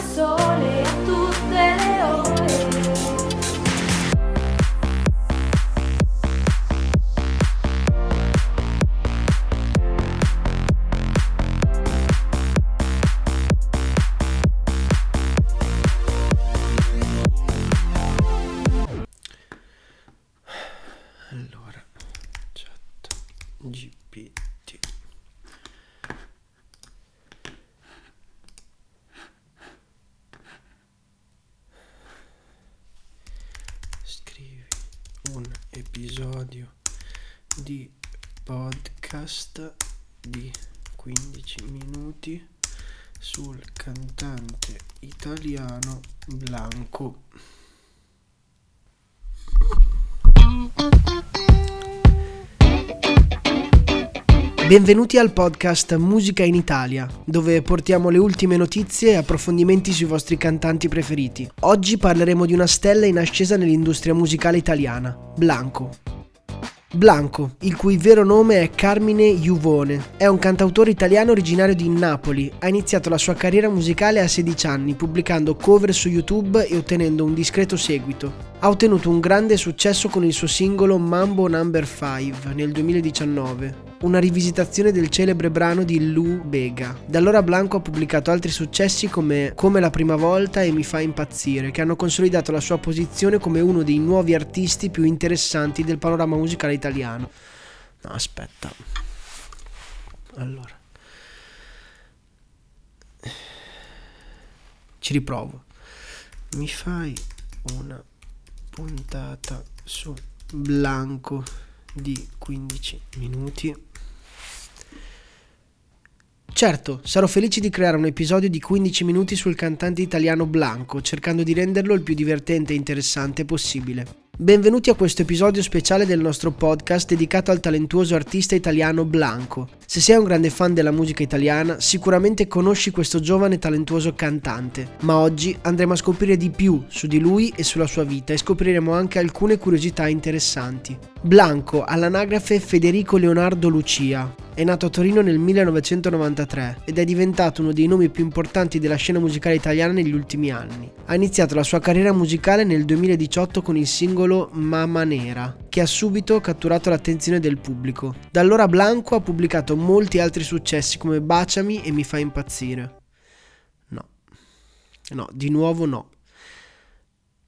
so un episodio di podcast di 15 minuti sul cantante italiano Blanco. Benvenuti al podcast Musica in Italia, dove portiamo le ultime notizie e approfondimenti sui vostri cantanti preferiti. Oggi parleremo di una stella in ascesa nell'industria musicale italiana, Blanco. Blanco, il cui vero nome è Carmine Juvone, è un cantautore italiano originario di Napoli. Ha iniziato la sua carriera musicale a 16 anni, pubblicando cover su YouTube e ottenendo un discreto seguito. Ha ottenuto un grande successo con il suo singolo Mambo Number 5 nel 2019, una rivisitazione del celebre brano di Lou Bega. Da allora Blanco ha pubblicato altri successi come Come la prima volta e Mi fa impazzire, che hanno consolidato la sua posizione come uno dei nuovi artisti più interessanti del panorama musicale italiano. No, aspetta. Allora. Ci riprovo. Mi fai una puntata su Blanco di 15 minuti. Certo, sarò felice di creare un episodio di 15 minuti sul cantante italiano Blanco, cercando di renderlo il più divertente e interessante possibile. Benvenuti a questo episodio speciale del nostro podcast dedicato al talentuoso artista italiano Blanco. Se sei un grande fan della musica italiana, sicuramente conosci questo giovane talentuoso cantante, ma oggi andremo a scoprire di più su di lui e sulla sua vita e scopriremo anche alcune curiosità interessanti. Blanco, all'anagrafe Federico Leonardo Lucia, è nato a Torino nel 1993 ed è diventato uno dei nomi più importanti della scena musicale italiana negli ultimi anni. Ha iniziato la sua carriera musicale nel 2018 con il singolo Mamma Nera, che ha subito catturato l'attenzione del pubblico. Da allora Blanco ha pubblicato molti altri successi come Baciami e Mi fa impazzire. No. No, di nuovo no.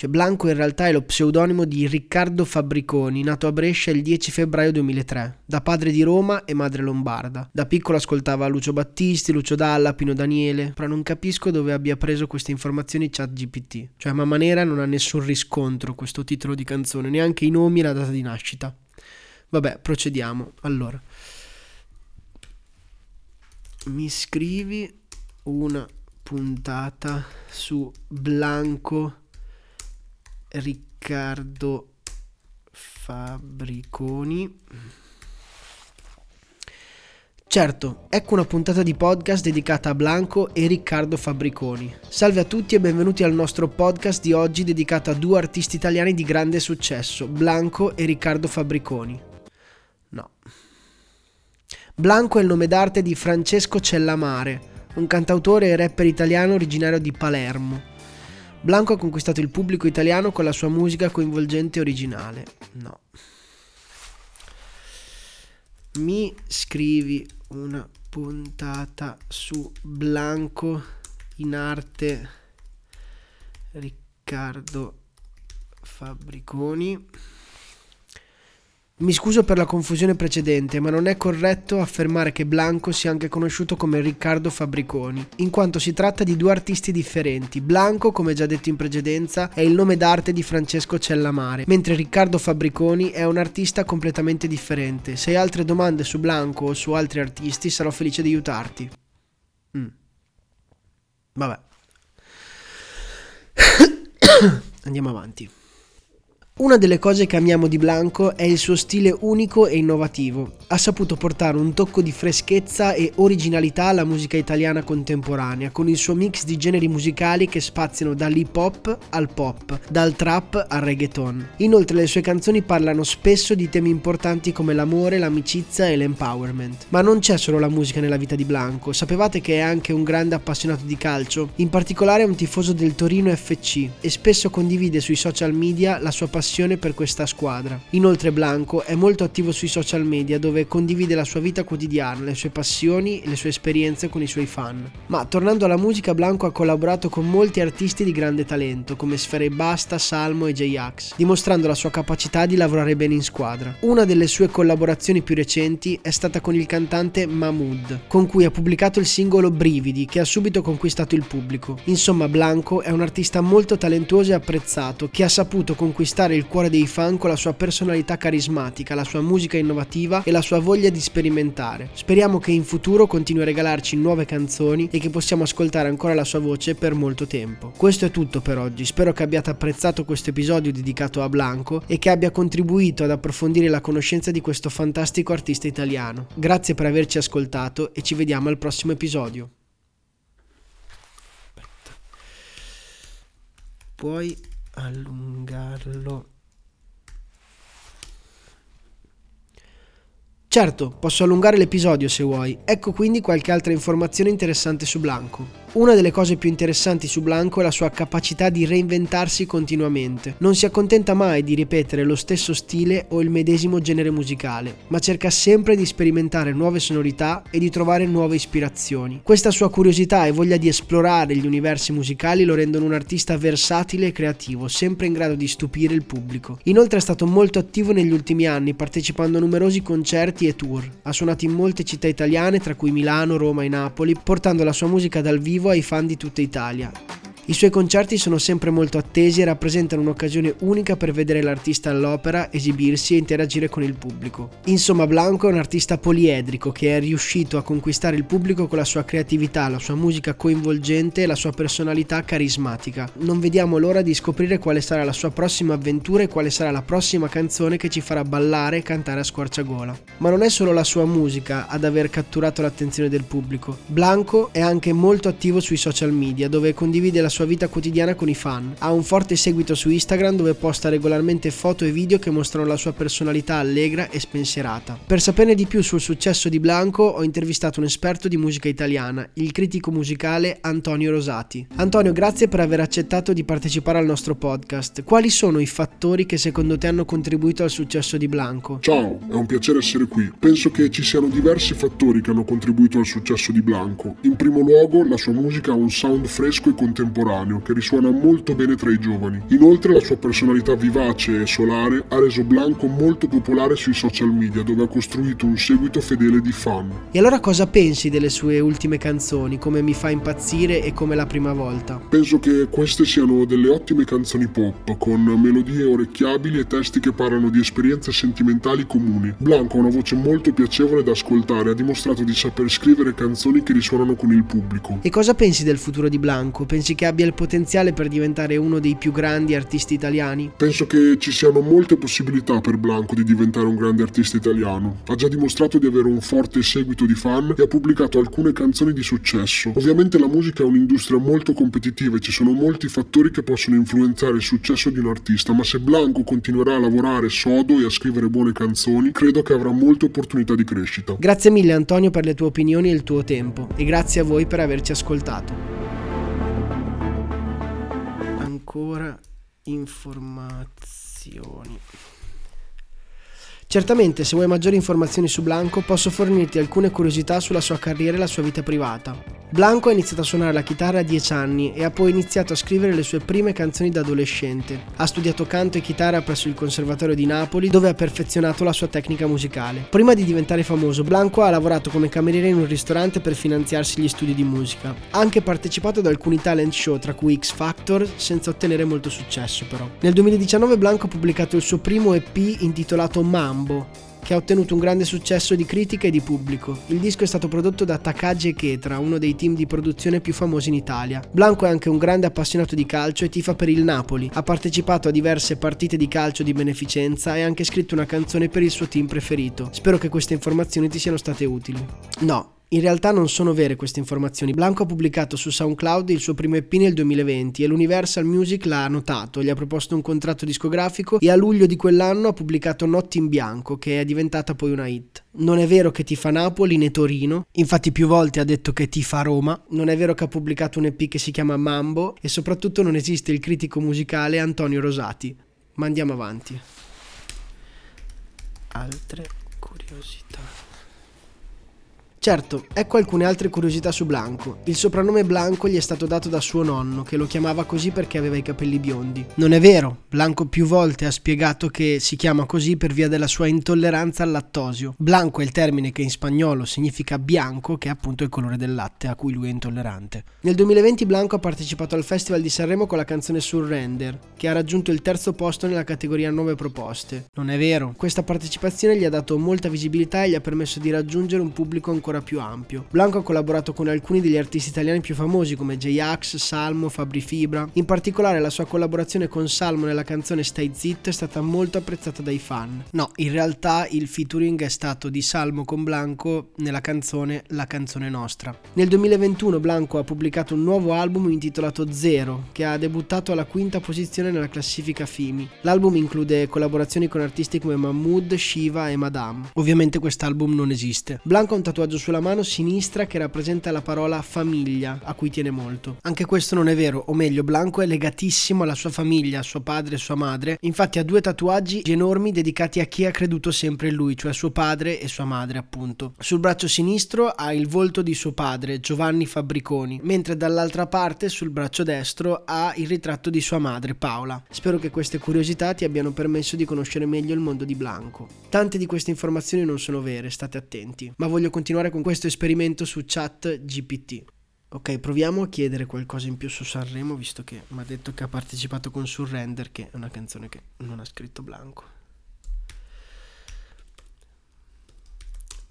Cioè Blanco in realtà è lo pseudonimo di Riccardo Fabbriconi, nato a Brescia il 10 febbraio 2003, da padre di Roma e madre lombarda. Da piccolo ascoltava Lucio Battisti, Lucio Dalla, Pino Daniele, però non capisco dove abbia preso queste informazioni chat GPT. Cioè Mamma Nera non ha nessun riscontro questo titolo di canzone, neanche i nomi e la data di nascita. Vabbè, procediamo. Allora. Mi scrivi una puntata su Blanco Riccardo Fabbriconi. Certo, ecco una puntata di podcast dedicata a Blanco e Riccardo Fabbriconi. Salve a tutti e benvenuti al nostro podcast di oggi dedicato a due artisti italiani di grande successo, Blanco e Riccardo Fabbriconi. No. Blanco è il nome d'arte di Francesco Cellamare, un cantautore e rapper italiano originario di Palermo. Blanco ha conquistato il pubblico italiano con la sua musica coinvolgente e originale. No. Mi scrivi una puntata su Blanco in arte Riccardo Fabbriconi. Mi scuso per la confusione precedente, ma non è corretto affermare che Blanco sia anche conosciuto come Riccardo Fabbriconi, in quanto si tratta di due artisti differenti. Blanco, come già detto in precedenza, è il nome d'arte di Francesco Cellamare, mentre Riccardo Fabbriconi è un artista completamente differente. Se hai altre domande su Blanco o su altri artisti, sarò felice di aiutarti. Mm. Vabbè. Andiamo avanti. Una delle cose che amiamo di Blanco è il suo stile unico e innovativo. Ha saputo portare un tocco di freschezza e originalità alla musica italiana contemporanea, con il suo mix di generi musicali che spaziano dall'hip hop al pop, dal trap al reggaeton. Inoltre le sue canzoni parlano spesso di temi importanti come l'amore, l'amicizia e l'empowerment. Ma non c'è solo la musica nella vita di Blanco, sapevate che è anche un grande appassionato di calcio? In particolare è un tifoso del Torino FC e spesso condivide sui social media la sua passione passione per questa squadra. Inoltre Blanco è molto attivo sui social media dove condivide la sua vita quotidiana, le sue passioni e le sue esperienze con i suoi fan. Ma tornando alla musica, Blanco ha collaborato con molti artisti di grande talento come Sfere Basta, Salmo e J-Ax, dimostrando la sua capacità di lavorare bene in squadra. Una delle sue collaborazioni più recenti è stata con il cantante Mahmood, con cui ha pubblicato il singolo Brividi che ha subito conquistato il pubblico. Insomma, Blanco è un artista molto talentuoso e apprezzato che ha saputo conquistare il il cuore dei fan con la sua personalità carismatica, la sua musica innovativa e la sua voglia di sperimentare. Speriamo che in futuro continui a regalarci nuove canzoni e che possiamo ascoltare ancora la sua voce per molto tempo. Questo è tutto per oggi, spero che abbiate apprezzato questo episodio dedicato a Blanco e che abbia contribuito ad approfondire la conoscenza di questo fantastico artista italiano. Grazie per averci ascoltato e ci vediamo al prossimo episodio. Puoi allungarlo Certo, posso allungare l'episodio se vuoi. Ecco quindi qualche altra informazione interessante su Blanco. Una delle cose più interessanti su Blanco è la sua capacità di reinventarsi continuamente. Non si accontenta mai di ripetere lo stesso stile o il medesimo genere musicale, ma cerca sempre di sperimentare nuove sonorità e di trovare nuove ispirazioni. Questa sua curiosità e voglia di esplorare gli universi musicali lo rendono un artista versatile e creativo, sempre in grado di stupire il pubblico. Inoltre è stato molto attivo negli ultimi anni, partecipando a numerosi concerti e tour. Ha suonato in molte città italiane, tra cui Milano, Roma e Napoli, portando la sua musica dal vivo ai fan di tutta Italia. I suoi concerti sono sempre molto attesi e rappresentano un'occasione unica per vedere l'artista all'opera, esibirsi e interagire con il pubblico. Insomma, Blanco è un artista poliedrico che è riuscito a conquistare il pubblico con la sua creatività, la sua musica coinvolgente e la sua personalità carismatica. Non vediamo l'ora di scoprire quale sarà la sua prossima avventura e quale sarà la prossima canzone che ci farà ballare e cantare a squarciagola. Ma non è solo la sua musica ad aver catturato l'attenzione del pubblico. Blanco è anche molto attivo sui social media dove condivide la sua sua vita quotidiana con i fan. Ha un forte seguito su Instagram dove posta regolarmente foto e video che mostrano la sua personalità allegra e spensierata. Per saperne di più sul successo di Blanco ho intervistato un esperto di musica italiana, il critico musicale Antonio Rosati. Antonio, grazie per aver accettato di partecipare al nostro podcast. Quali sono i fattori che secondo te hanno contribuito al successo di Blanco? Ciao, è un piacere essere qui. Penso che ci siano diversi fattori che hanno contribuito al successo di Blanco. In primo luogo, la sua musica ha un sound fresco e contemporaneo contemporaneo che risuona molto bene tra i giovani. Inoltre la sua personalità vivace e solare ha reso Blanco molto popolare sui social media dove ha costruito un seguito fedele di fan. E allora cosa pensi delle sue ultime canzoni, come Mi fa impazzire e come la prima volta? Penso che queste siano delle ottime canzoni pop con melodie orecchiabili e testi che parlano di esperienze sentimentali comuni. Blanco ha una voce molto piacevole da ascoltare e ha dimostrato di saper scrivere canzoni che risuonano con il pubblico. E cosa pensi del futuro di Blanco? Pensi che abbia il potenziale per diventare uno dei più grandi artisti italiani? Penso che ci siano molte possibilità per Blanco di diventare un grande artista italiano. Ha già dimostrato di avere un forte seguito di fan e ha pubblicato alcune canzoni di successo. Ovviamente la musica è un'industria molto competitiva e ci sono molti fattori che possono influenzare il successo di un artista, ma se Blanco continuerà a lavorare sodo e a scrivere buone canzoni, credo che avrà molte opportunità di crescita. Grazie mille Antonio per le tue opinioni e il tuo tempo e grazie a voi per averci ascoltato ancora informazioni. Certamente, se vuoi maggiori informazioni su Blanco, posso fornirti alcune curiosità sulla sua carriera e la sua vita privata. Blanco ha iniziato a suonare la chitarra a 10 anni e ha poi iniziato a scrivere le sue prime canzoni da adolescente. Ha studiato canto e chitarra presso il Conservatorio di Napoli, dove ha perfezionato la sua tecnica musicale. Prima di diventare famoso, Blanco ha lavorato come cameriere in un ristorante per finanziarsi gli studi di musica. Ha anche partecipato ad alcuni talent show, tra cui X Factor, senza ottenere molto successo però. Nel 2019 Blanco ha pubblicato il suo primo EP intitolato Mambo che ha ottenuto un grande successo di critica e di pubblico. Il disco è stato prodotto da Takagi Ketra, uno dei team di produzione più famosi in Italia. Blanco è anche un grande appassionato di calcio e tifa per il Napoli. Ha partecipato a diverse partite di calcio di beneficenza e ha anche scritto una canzone per il suo team preferito. Spero che queste informazioni ti siano state utili. No, in realtà non sono vere queste informazioni. Blanco ha pubblicato su SoundCloud il suo primo EP nel 2020 e l'Universal Music l'ha notato, gli ha proposto un contratto discografico e a luglio di quell'anno ha pubblicato Notti in Bianco, che è diventata poi una hit. Non è vero che tifa Napoli né Torino, infatti più volte ha detto che tifa Roma, non è vero che ha pubblicato un EP che si chiama Mambo e soprattutto non esiste il critico musicale Antonio Rosati. Ma andiamo avanti. Altre curiosità. Certo, ecco alcune altre curiosità su Blanco. Il soprannome Blanco gli è stato dato da suo nonno, che lo chiamava così perché aveva i capelli biondi. Non è vero, Blanco più volte ha spiegato che si chiama così per via della sua intolleranza al lattosio. Blanco è il termine che in spagnolo significa bianco, che è appunto il colore del latte a cui lui è intollerante. Nel 2020 Blanco ha partecipato al Festival di Sanremo con la canzone Surrender, che ha raggiunto il terzo posto nella categoria nuove proposte. Non è vero, questa partecipazione gli ha dato molta visibilità e gli ha permesso di raggiungere un pubblico ancora ancora più ampio. Blanco ha collaborato con alcuni degli artisti italiani più famosi come J-Ax, Salmo, Fabri Fibra. In particolare la sua collaborazione con Salmo nella canzone Stai Zit è stata molto apprezzata dai fan. No, in realtà il featuring è stato di Salmo con Blanco nella canzone La canzone nostra. Nel 2021 Blanco ha pubblicato un nuovo album intitolato Zero, che ha debuttato alla quinta posizione nella classifica FIMI. L'album include collaborazioni con artisti come Mahmood, Shiva e Madame. Ovviamente quest'album non esiste. Blanco ha un tatuaggio sulla mano sinistra che rappresenta la parola famiglia, a cui tiene molto. Anche questo non è vero, o meglio, Blanco è legatissimo alla sua famiglia, suo padre e sua madre. Infatti ha due tatuaggi enormi dedicati a chi ha creduto sempre in lui, cioè suo padre e sua madre, appunto. Sul braccio sinistro ha il volto di suo padre, Giovanni Fabbriconi, mentre dall'altra parte, sul braccio destro, ha il ritratto di sua madre, Paola. Spero che queste curiosità ti abbiano permesso di conoscere meglio il mondo di Blanco. Tante di queste informazioni non sono vere, state attenti, ma voglio continuare con questo esperimento su chat GPT. Ok, proviamo a chiedere qualcosa in più su Sanremo, visto che mi ha detto che ha partecipato con Surrender, che è una canzone che non ha scritto Blanco.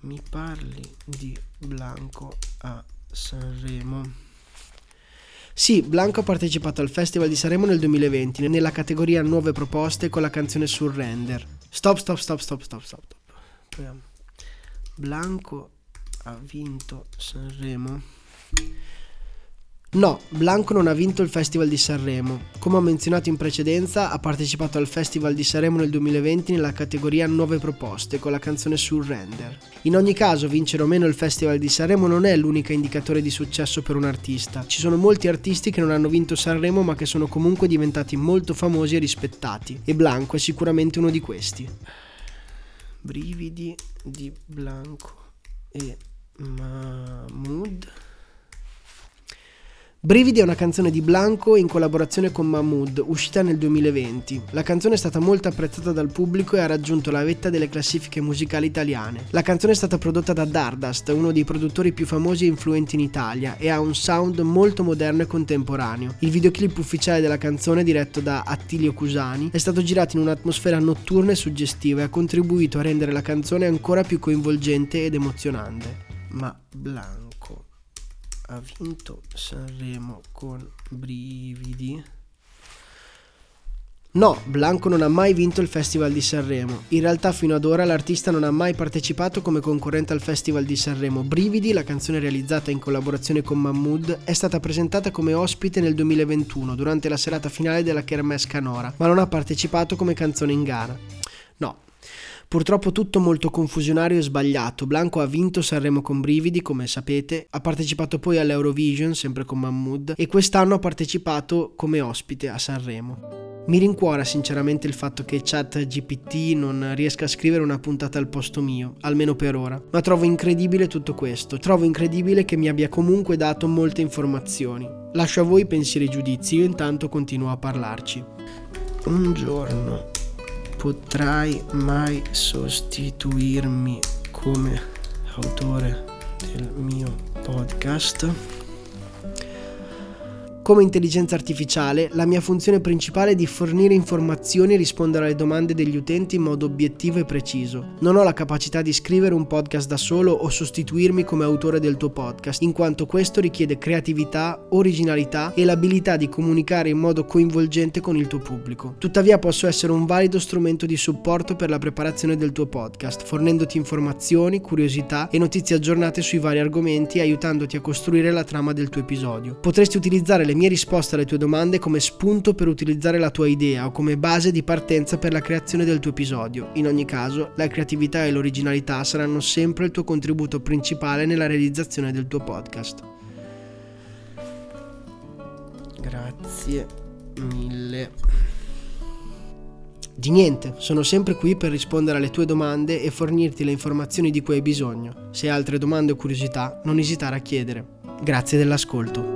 Mi parli di Blanco a Sanremo? Sì, Blanco ha partecipato al Festival di Sanremo nel 2020 nella categoria Nuove proposte con la canzone Surrender. Stop, stop, stop, stop, stop, stop. Proviamo. Blanco ha vinto Sanremo? No, Blanco non ha vinto il Festival di Sanremo. Come ho menzionato in precedenza, ha partecipato al Festival di Sanremo nel 2020 nella categoria Nuove proposte con la canzone Surrender. In ogni caso, vincere o meno il Festival di Sanremo non è l'unico indicatore di successo per un artista. Ci sono molti artisti che non hanno vinto Sanremo ma che sono comunque diventati molto famosi e rispettati, e Blanco è sicuramente uno di questi. Brividi di Blanco e Mahmood. Brividi è una canzone di Blanco in collaborazione con Mahmood, uscita nel 2020. La canzone è stata molto apprezzata dal pubblico e ha raggiunto la vetta delle classifiche musicali italiane. La canzone è stata prodotta da Dardust, uno dei produttori più famosi e influenti in Italia, e ha un sound molto moderno e contemporaneo. Il videoclip ufficiale della canzone, diretto da Attilio Cusani, è stato girato in un'atmosfera notturna e suggestiva e ha contribuito a rendere la canzone ancora più coinvolgente ed emozionante ma Blanco ha vinto Sanremo con brividi. No, Blanco non ha mai vinto il Festival di Sanremo. In realtà fino ad ora l'artista non ha mai partecipato come concorrente al Festival di Sanremo. Brividi, la canzone realizzata in collaborazione con Mahmood, è stata presentata come ospite nel 2021 durante la serata finale della Kermesse Canora, ma non ha partecipato come canzone in gara. No, Purtroppo tutto molto confusionario e sbagliato. Blanco ha vinto Sanremo con brividi, come sapete, ha partecipato poi all'Eurovision, sempre con Mahmood, e quest'anno ha partecipato come ospite a Sanremo. Mi rincuora sinceramente il fatto che ChatGPT non riesca a scrivere una puntata al posto mio, almeno per ora, ma trovo incredibile tutto questo, trovo incredibile che mi abbia comunque dato molte informazioni. Lascio a voi pensieri e giudizi, io intanto continuo a parlarci. Un giorno potrai mai sostituirmi come autore del mio podcast? Come intelligenza artificiale, la mia funzione principale è di fornire informazioni e rispondere alle domande degli utenti in modo obiettivo e preciso. Non ho la capacità di scrivere un podcast da solo o sostituirmi come autore del tuo podcast, in quanto questo richiede creatività, originalità e l'abilità di comunicare in modo coinvolgente con il tuo pubblico. Tuttavia posso essere un valido strumento di supporto per la preparazione del tuo podcast, fornendoti informazioni, curiosità e notizie aggiornate sui vari argomenti e aiutandoti a costruire la trama del tuo episodio. Potresti utilizzare le mie risposte alle tue domande come spunto per utilizzare la tua idea o come base di partenza per la creazione del tuo episodio. In ogni caso, la creatività e l'originalità saranno sempre il tuo contributo principale nella realizzazione del tuo podcast. Grazie mille. Di niente, sono sempre qui per rispondere alle tue domande e fornirti le informazioni di cui hai bisogno. Se hai altre domande o curiosità, non esitare a chiedere. Grazie dell'ascolto.